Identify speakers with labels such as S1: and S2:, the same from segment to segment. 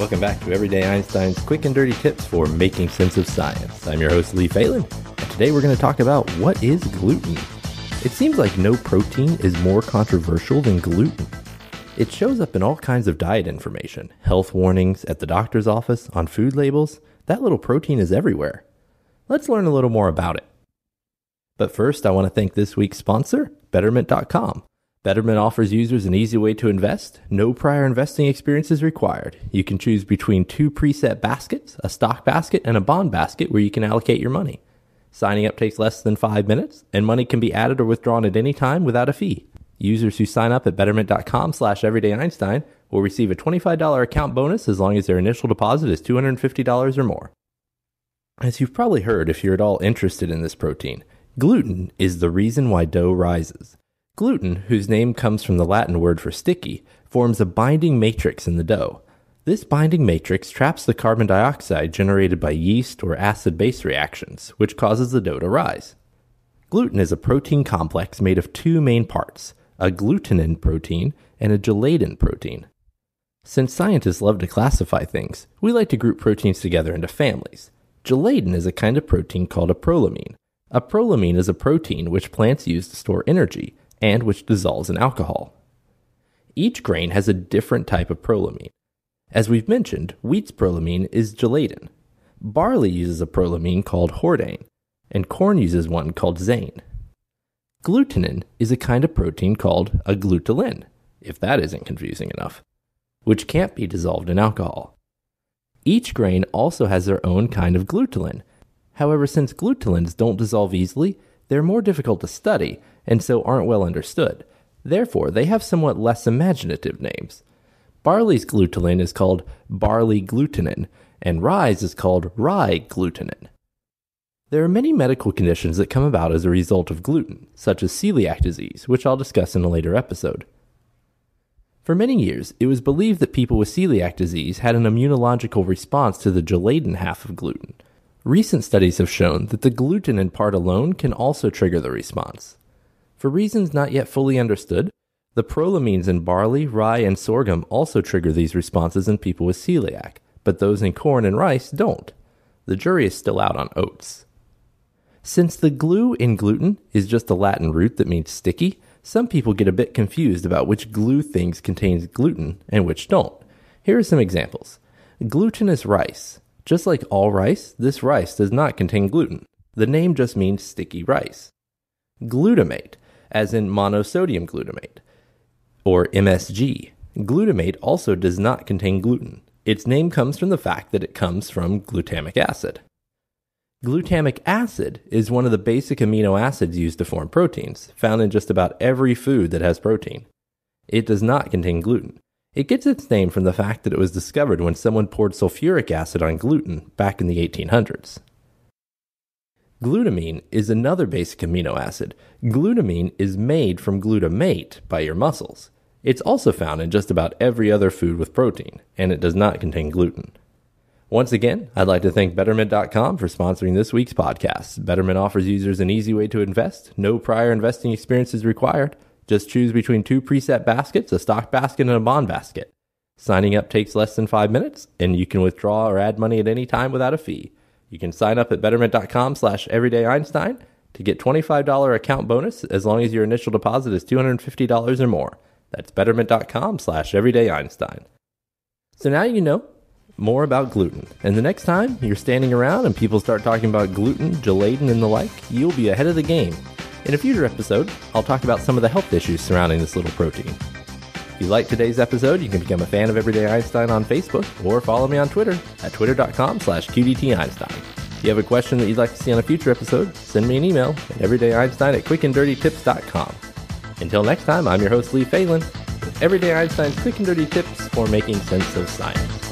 S1: Welcome back to Everyday Einstein's quick and dirty tips for making sense of science. I'm your host, Lee Falin, and today we're going to talk about what is gluten. It seems like no protein is more controversial than gluten. It shows up in all kinds of diet information, health warnings, at the doctor's office, on food labels. That little protein is everywhere. Let's learn a little more about it. But first, I want to thank this week's sponsor, Betterment.com. Betterment offers users an easy way to invest. No prior investing experience is required. You can choose between two preset baskets, a stock basket and a bond basket where you can allocate your money. Signing up takes less than five minutes, and money can be added or withdrawn at any time without a fee. Users who sign up at betterment.com slash everydayeinstein will receive a $25 account bonus as long as their initial deposit is $250 or more. As you've probably heard if you're at all interested in this protein, gluten is the reason why dough rises. Gluten, whose name comes from the Latin word for sticky, forms a binding matrix in the dough. This binding matrix traps the carbon dioxide generated by yeast or acid base reactions, which causes the dough to rise. Gluten is a protein complex made of two main parts a glutenin protein and a gliadin protein. Since scientists love to classify things, we like to group proteins together into families. Gliadin is a kind of protein called a prolamine. A prolamine is a protein which plants use to store energy, and which dissolves in alcohol. Each grain has a different type of prolamine. As we've mentioned, wheat's prolamine is gliadin. Barley uses a prolamine called hordein, and corn uses one called zein. Glutenin is a kind of protein called a glutenin, if that isn't confusing enough, which can't be dissolved in alcohol. Each grain also has their own kind of glutelin. However, since glutelins don't dissolve easily, they're more difficult to study and so aren't well understood. Therefore, they have somewhat less imaginative names. Barley's glutenin is called barley glutenin, and rye's is called rye glutenin. There are many medical conditions that come about as a result of gluten, such as celiac disease, which I'll discuss in a later episode. For many years, it was believed that people with celiac disease had an immunological response to the gliadin half of gluten. Recent studies have shown that the glutenin part alone can also trigger the response. For reasons not yet fully understood, the prolamines in barley, rye, and sorghum also trigger these responses in people with celiac, but those in corn and rice don't. The jury is still out on oats. Since the glue in gluten is just a Latin root that means sticky, some people get a bit confused about which glue things contains gluten and which don't. Here are some examples. Glutinous rice. Just like all rice, this rice does not contain gluten. The name just means sticky rice. Glutamate, as in monosodium glutamate, or MSG. Glutamate also does not contain gluten. Its name comes from the fact that it comes from glutamic acid. Glutamic acid is one of the basic amino acids used to form proteins, found in just about every food that has protein. It does not contain gluten. It gets its name from the fact that it was discovered when someone poured sulfuric acid on gluten back in the 1800s. Glutamine is another basic amino acid. Glutamine is made from glutamate by your muscles. It's also found in just about every other food with protein, and it does not contain gluten. Once again, I'd like to thank Betterment.com for sponsoring this week's podcast. Betterment offers users an easy way to invest. No prior investing experience is required. Just choose between two preset baskets, a stock basket and a bond basket. Signing up takes less than five minutes, and you can withdraw or add money at any time without a fee. You can sign up at betterment.com slash everyday Einstein to get $25 account bonus as long as your initial deposit is $250 or more. That's betterment.com slash everyday Einstein. So now you know more about gluten. And the next time you're standing around and people start talking about gluten, gliadin, and the like, you'll be ahead of the game. In a future episode, I'll talk about some of the health issues surrounding this little protein. If you like today's episode, you can become a fan of Everyday Einstein on Facebook or follow me on Twitter at twitter.com slash qdteinstein. If you have a question that you'd like to see on a future episode, send me an email at everydayeinstein at quickanddirtytips.com. Until next time, I'm your host, Lee Falin, with Everyday Einstein's quick and dirty tips for making sense of science.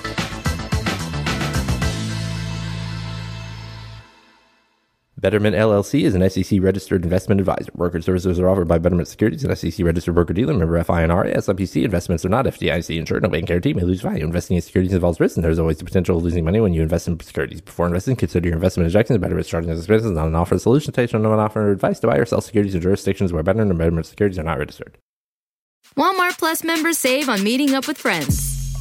S1: Betterment LLC is an SEC registered investment advisor. Brokerage services are offered by Betterment Securities, an SEC registered broker dealer, member FINRA, SIPC. Investments are not FDIC insured. No bank guarantee may lose value. Investing in securities involves risk, and there's always the potential of losing money when you invest in securities. Before investing, consider your investment objectives. Betterment charging as expenses, not an offer of solution. Station no offer or advice to buy or sell securities in jurisdictions where Betterment and Betterment Securities are not registered.
S2: Walmart Plus members save on meeting up with friends.